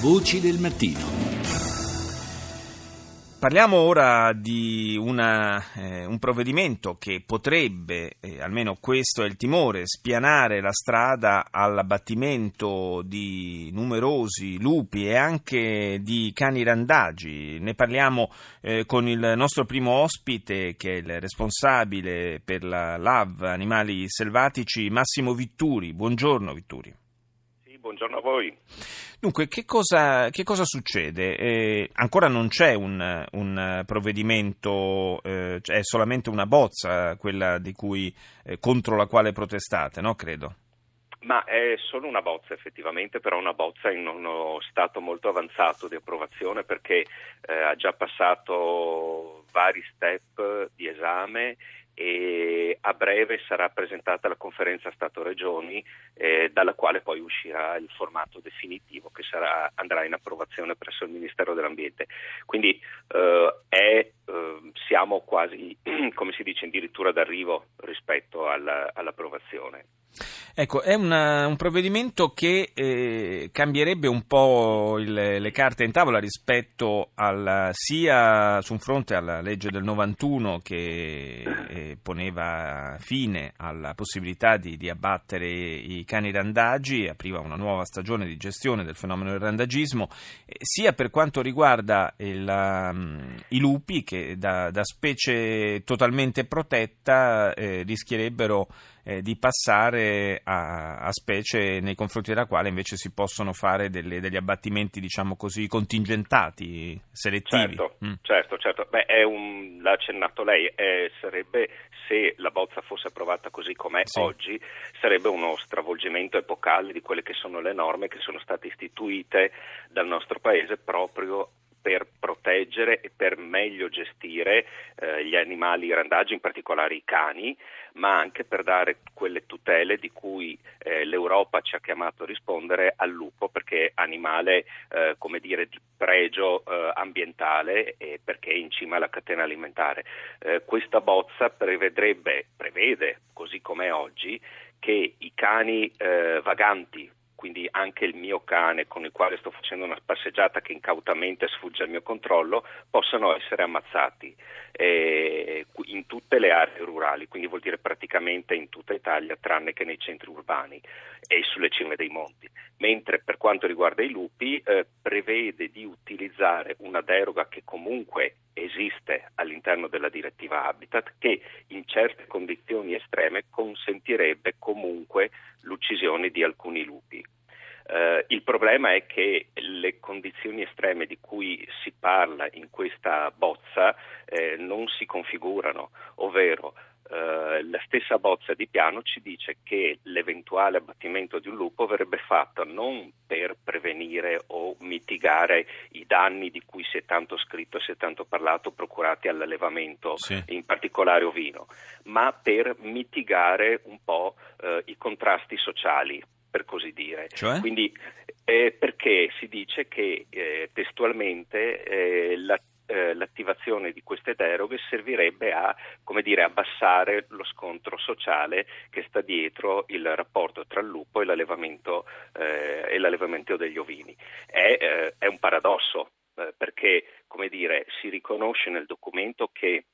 Voci del mattino. Parliamo ora di una, eh, un provvedimento che potrebbe, eh, almeno questo è il timore, spianare la strada all'abbattimento di numerosi lupi e anche di cani randagi. Ne parliamo eh, con il nostro primo ospite, che è il responsabile per la LAV Animali Selvatici, Massimo Vitturi. Buongiorno Vitturi. Buongiorno a voi. Dunque, che cosa, che cosa succede? Eh, ancora non c'è un, un provvedimento, eh, è solamente una bozza quella cui, eh, contro la quale protestate, no? Credo. Ma è solo una bozza effettivamente, però una bozza in uno stato molto avanzato di approvazione perché eh, ha già passato vari step di esame e a breve sarà presentata la conferenza Stato-Regioni eh, dalla quale poi uscirà il formato definitivo che sarà, andrà in approvazione presso il Ministero dell'Ambiente. Quindi eh, è, eh, siamo quasi, come si dice, addirittura d'arrivo rispetto alla, all'approvazione. Ecco, è una, un provvedimento che eh, cambierebbe un po' il, le carte in tavola rispetto al, sia su un fronte alla legge del 91 che eh, poneva fine alla possibilità di, di, abbattere i cani randagi apriva una nuova stagione di gestione del fenomeno del randagismo, eh, sia per quanto riguarda il, um, i lupi che da, da specie totalmente protetta eh, rischierebbero eh, di passare a, a, specie nei confronti della quale invece si possono fare delle, degli abbattimenti, diciamo così, contingentati, selettivi. Certo, mm. certo, certo. Beh, un, l'ha accennato lei, eh, sarebbe, se la bozza fosse approvata così com'è sì. oggi, sarebbe uno stravolgimento epocale di quelle che sono le norme che sono state istituite dal nostro Paese proprio per proteggere e per meglio gestire eh, gli animali randagi, in particolare i cani, ma anche per dare quelle tutele di cui eh, l'Europa ci ha chiamato a rispondere al lupo, perché è animale eh, come dire, di pregio eh, ambientale e perché è in cima alla catena alimentare. Eh, questa bozza prevedrebbe, prevede, così come oggi, che i cani eh, vaganti quindi anche il mio cane con il quale sto facendo una passeggiata che incautamente sfugge al mio controllo, possano essere ammazzati eh, in tutte le aree rurali, quindi vuol dire praticamente in tutta Italia, tranne che nei centri urbani e sulle cime dei monti. Mentre per quanto riguarda i lupi, eh, prevede di utilizzare una deroga che comunque esiste all'interno della direttiva Habitat, che in certe condizioni estreme consentirebbe comunque l'uccisione di alcuni lupi. Uh, il problema è che le condizioni estreme di cui si parla in questa bozza eh, non si configurano, ovvero Uh, la stessa bozza di piano ci dice che l'eventuale abbattimento di un lupo verrebbe fatto non per prevenire mitigare i danni di cui si è tanto scritto e si è tanto parlato procurati all'allevamento, sì. in particolare ovino, ma per mitigare un po' uh, i contrasti sociali per così dire. Cioè? Quindi, eh, perché si dice che eh, testualmente eh, la eh, l'attivazione di queste deroghe servirebbe a dire, abbassare lo scontro sociale che sta dietro il rapporto tra il lupo e l'allevamento, eh, e l'allevamento degli ovini. È, eh, è un paradosso eh, perché dire, si riconosce nel documento che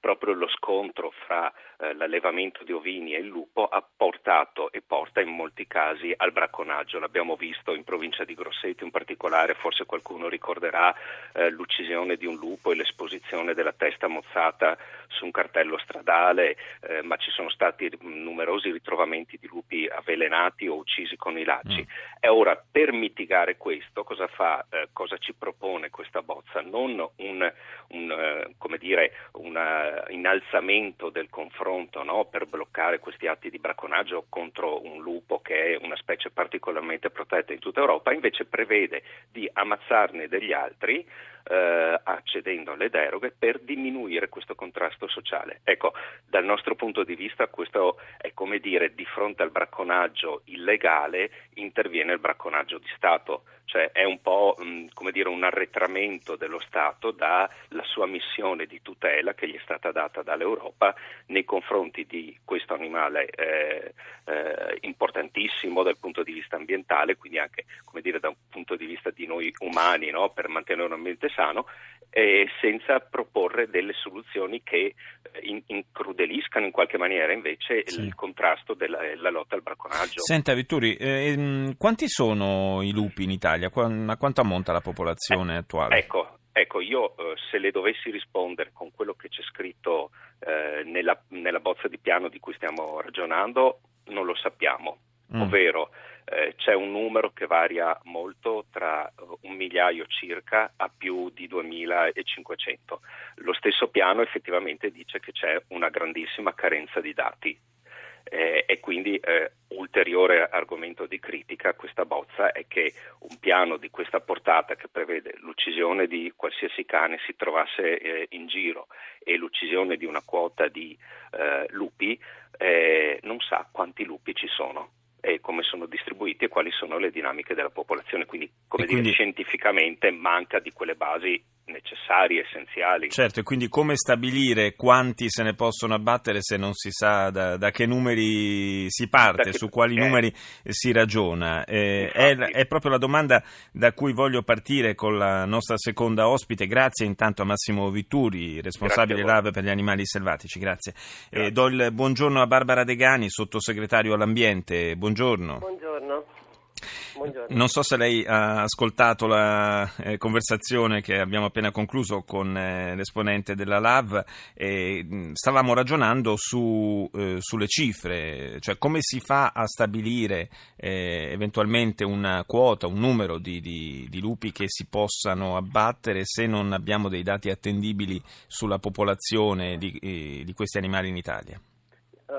proprio lo scontro fra eh, l'allevamento di ovini e il lupo ha portato e porta in molti casi al bracconaggio. L'abbiamo visto in provincia di Grosseto in particolare, forse qualcuno ricorderà eh, l'uccisione di un lupo e l'esposizione della testa mozzata su un cartello stradale, eh, ma ci sono stati numerosi ritrovamenti di lupi avvelenati o uccisi con i lacci. Mm. E ora per mitigare questo cosa fa, eh, cosa ci propone questa bozza? Non un, un eh, come dire, una innalzamento del confronto no? per bloccare questi atti di bracconaggio contro un lupo che è una specie particolarmente protetta in tutta Europa, invece prevede di ammazzarne degli altri eh, accedendo alle deroghe per diminuire questo contrasto sociale. Ecco, dal nostro punto di vista questo è come dire di fronte al bracconaggio illegale interviene il bracconaggio di Stato, cioè è un po' mh, come dire un arretramento dello Stato dalla sua missione di tutela che gli è stata stata data dall'Europa nei confronti di questo animale eh, eh, importantissimo dal punto di vista ambientale, quindi anche dire, da un punto di vista di noi umani no? per mantenere un ambiente sano, eh, senza proporre delle soluzioni che eh, in, incrudeliscano in qualche maniera invece sì. il contrasto della lotta al bracconaggio. Senta Vitturi, eh, quanti sono i lupi in Italia? a quanto ammonta la popolazione eh, attuale? Ecco, ecco io eh, se le dovessi rispondere con quello che c'è scritto eh, nella, nella bozza di piano di cui stiamo ragionando, non lo sappiamo, mm. ovvero eh, c'è un numero che varia molto tra eh, un migliaio circa a più di 2500. Lo stesso piano effettivamente dice che c'è una grandissima carenza di dati eh, e quindi eh, ulteriore argomento di critica a questa bozza è che un piano di questa portata che prevede l'uccisione di qualsiasi cane si trovasse eh, in giro e l'uccisione di una quota di eh, lupi non sa quanti lupi ci sono e come sono distribuiti e quali sono le dinamiche della popolazione. Quindi, come quindi... dire, scientificamente manca di quelle basi necessarie, essenziali. Certo, e quindi come stabilire quanti se ne possono abbattere se non si sa da, da che numeri si parte, che, su quali eh, numeri si ragiona? Eh, è, è, proprio la domanda da cui voglio partire con la nostra seconda ospite. Grazie intanto a Massimo Vitturi, responsabile LAV per gli animali selvatici. Grazie. Grazie. Eh, do il buongiorno a Barbara Degani, sottosegretario all'ambiente. Buongiorno. Buongiorno. Buongiorno. Non so se lei ha ascoltato la eh, conversazione che abbiamo appena concluso con eh, l'esponente della LAV e mh, stavamo ragionando su, eh, sulle cifre, cioè come si fa a stabilire eh, eventualmente una quota, un numero di, di, di, lupi che si possano abbattere se non abbiamo dei dati attendibili sulla popolazione di, eh, di questi animali in Italia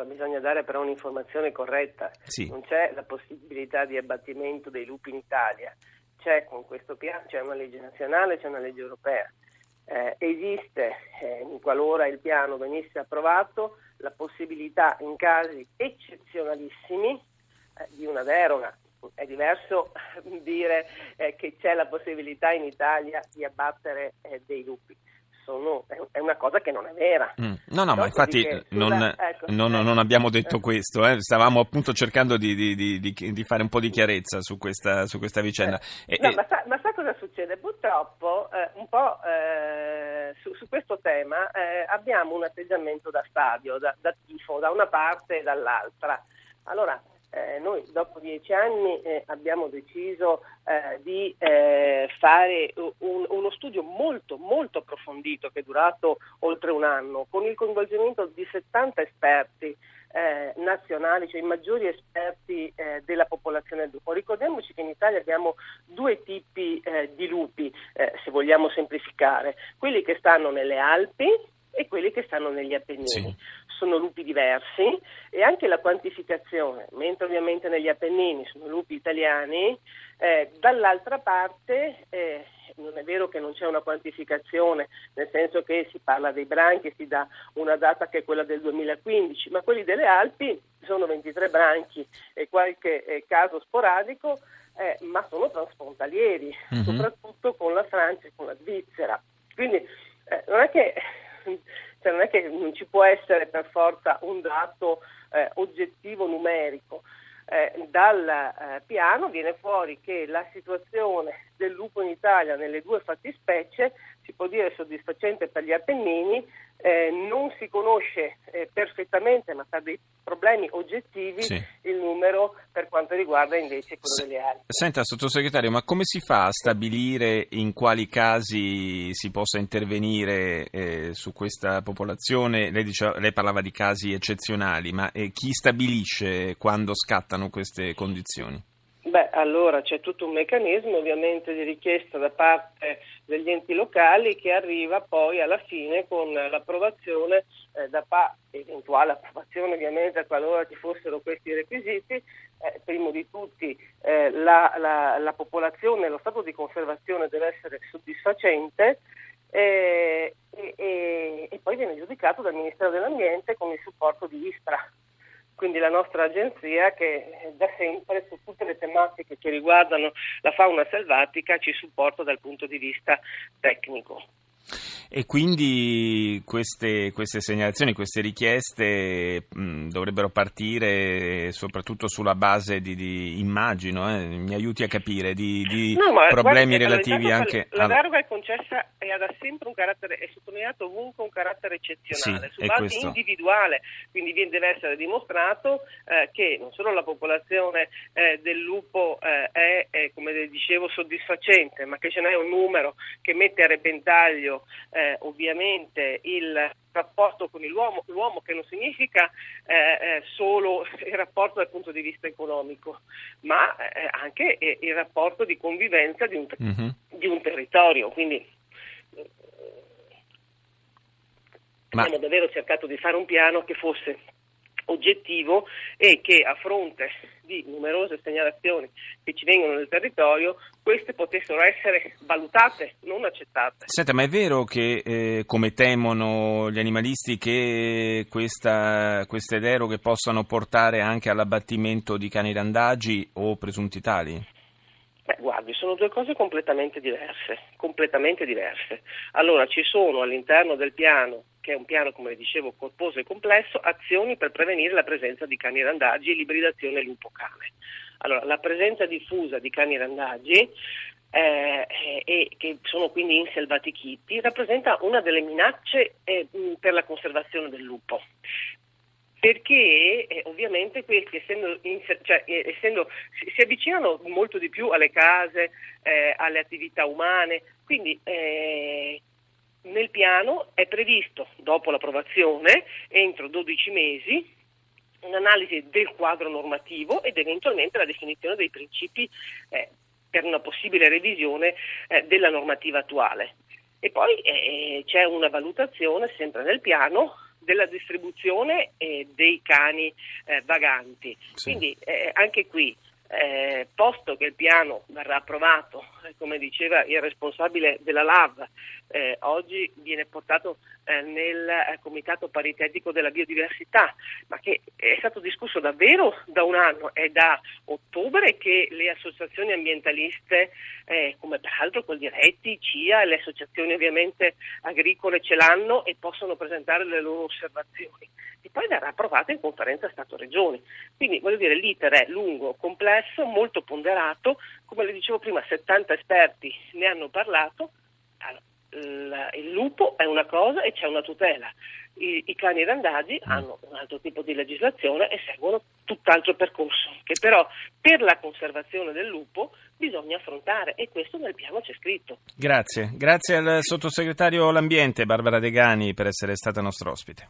bisogna dare però un'informazione corretta. Sì. Non c'è la possibilità di abbattimento dei lupi in Italia. C'è con questo piano, c'è una legge nazionale, c'è una legge europea. Eh, esiste, eh, qualora il piano venisse approvato, la possibilità in casi eccezionalissimi eh, di una deroga. È diverso dire eh, che c'è la possibilità in Italia di abbattere eh, dei lupi sono, è una cosa che non è vera. Mm. No, no, ma infatti che, non, ecco, non, ecco. non, abbiamo detto questo, eh. stavamo appunto cercando di, di, di, di, fare un po' di chiarezza su questa, su questa vicenda. Eh, no, e, ma, sa, ma, sa, cosa succede? Purtroppo eh, un po' eh, su, su, questo tema eh, abbiamo un atteggiamento da stadio, da, da tifo, da una parte e dall'altra. Allora, eh, noi dopo dieci anni eh, abbiamo deciso eh, di eh, fare un, uno studio molto molto approfondito che è durato oltre un anno con il coinvolgimento di 70 esperti eh, nazionali, cioè i maggiori esperti eh, della popolazione lupo. Ricordiamoci che in Italia abbiamo due tipi di lupi, se vogliamo semplificare, quelli che stanno nelle Alpi e quelli che stanno negli Appennini. Sì. Sono lupi diversi e anche la quantificazione, mentre ovviamente negli Appennini sono lupi italiani, eh, dall'altra parte eh, non è vero che non c'è una quantificazione, nel senso che si parla dei branchi, si dà una data che è quella del 2015, ma quelli delle Alpi sono 23 branchi e qualche eh, caso sporadico, eh, ma sono transfrontalieri, mm-hmm. soprattutto con la Francia e con la Svizzera. Quindi eh, non è che cioè non è che non ci può essere per forza un dato eh, oggettivo numerico. Eh, dal eh, piano viene fuori che la situazione del lupo in Italia nelle due fattispecie si può dire soddisfacente per gli Appennini, eh, non si conosce eh, perfettamente, ma per dei problemi oggettivi, sì. il numero per quanto riguarda invece quello S- delle Alpi. Senta, sottosegretario, ma come si fa a stabilire in quali casi si possa intervenire eh, su questa popolazione? Lei, dice, lei, parlava di casi eccezionali, ma eh, chi stabilisce quando scattano queste condizioni? Beh, allora c'è tutto un meccanismo ovviamente di richiesta da parte degli enti locali che arriva poi alla fine con l'approvazione eh, da parte, eventuale approvazione ovviamente qualora ci fossero questi requisiti, eh, primo di tutti eh, la, la, la, popolazione, lo stato di conservazione deve essere soddisfacente eh, e, e, e poi viene giudicato dal Ministero dell'Ambiente con il supporto di ISPRA quindi la nostra agenzia che da sempre su tutte le tematiche che riguardano la fauna selvatica ci supporta dal punto di vista tecnico. E quindi queste, queste segnalazioni, queste richieste mh, dovrebbero partire soprattutto sulla base di, di immagino, eh, mi aiuti a capire, di, di no, problemi guardi, relativi allora, anche... La deroga è concessa e ha da sempre un carattere, è sottolineato ovunque un carattere eccezionale, sì, su base questo. individuale, quindi deve essere dimostrato eh, che non solo la popolazione eh, del lupo eh, è, è, come dicevo, soddisfacente, ma che ce n'è un numero che mette a repentaglio eh, eh, ovviamente il rapporto con l'uomo, l'uomo che non significa eh, eh, solo il rapporto dal punto di vista economico, ma eh, anche eh, il rapporto di convivenza di un, mm-hmm. di un territorio. Quindi ma... abbiamo davvero cercato di fare un piano che fosse oggettivo e che a fronte di numerose segnalazioni che ci vengono nel territorio, queste potessero essere valutate, non accettate. Senta, ma è vero che, eh, come temono gli animalisti, che questa, queste deroghe possano portare anche all'abbattimento di cani randagi o presunti tali? Beh, guardi, sono due cose completamente diverse, completamente diverse. Allora, ci sono all'interno del piano, che è un piano, come dicevo, corposo e complesso, azioni per prevenire la presenza di cani randaggi e l'ibridazione lupo-cane. Allora, la presenza diffusa di cani randaggi eh, e che sono quindi inselvatichiti rappresenta una delle minacce eh, per la conservazione del lupo perché eh, ovviamente questi essendo, cioè, eh, essendo, si, si, avvicinano molto di più alle case, eh, alle attività umane, quindi eh, nel piano è previsto, dopo l'approvazione, entro 12 mesi, un'analisi del quadro normativo ed eventualmente la definizione dei principi eh, per una possibile revisione eh, della normativa attuale. E poi c'è una valutazione sempre nel piano della distribuzione eh, dei cani eh, vaganti. Sì. Quindi eh, anche qui, eh, posto che il piano verrà approvato, eh, come diceva il responsabile della LAV, eh, oggi viene portato eh, nel eh, Comitato Paritetico della Biodiversità, ma che è stato discusso davvero da un anno, è da ottobre che le associazioni ambientaliste, eh, come peraltro quel diretti, CIA, le associazioni ovviamente agricole ce l'hanno e possono presentare le loro osservazioni. E poi verrà approvata in conferenza Stato-Regioni. Quindi voglio dire, l'iter è lungo, complesso, molto ponderato, come le dicevo prima, 70 esperti ne hanno parlato. Il lupo è una cosa e c'è una tutela. I, i cani randagi mm. hanno un altro tipo di legislazione e seguono tutt'altro percorso, che però per la conservazione del lupo bisogna affrontare e questo nel piano c'è scritto. Grazie, grazie al sottosegretario all'ambiente Barbara De Gani per essere stata nostra ospite.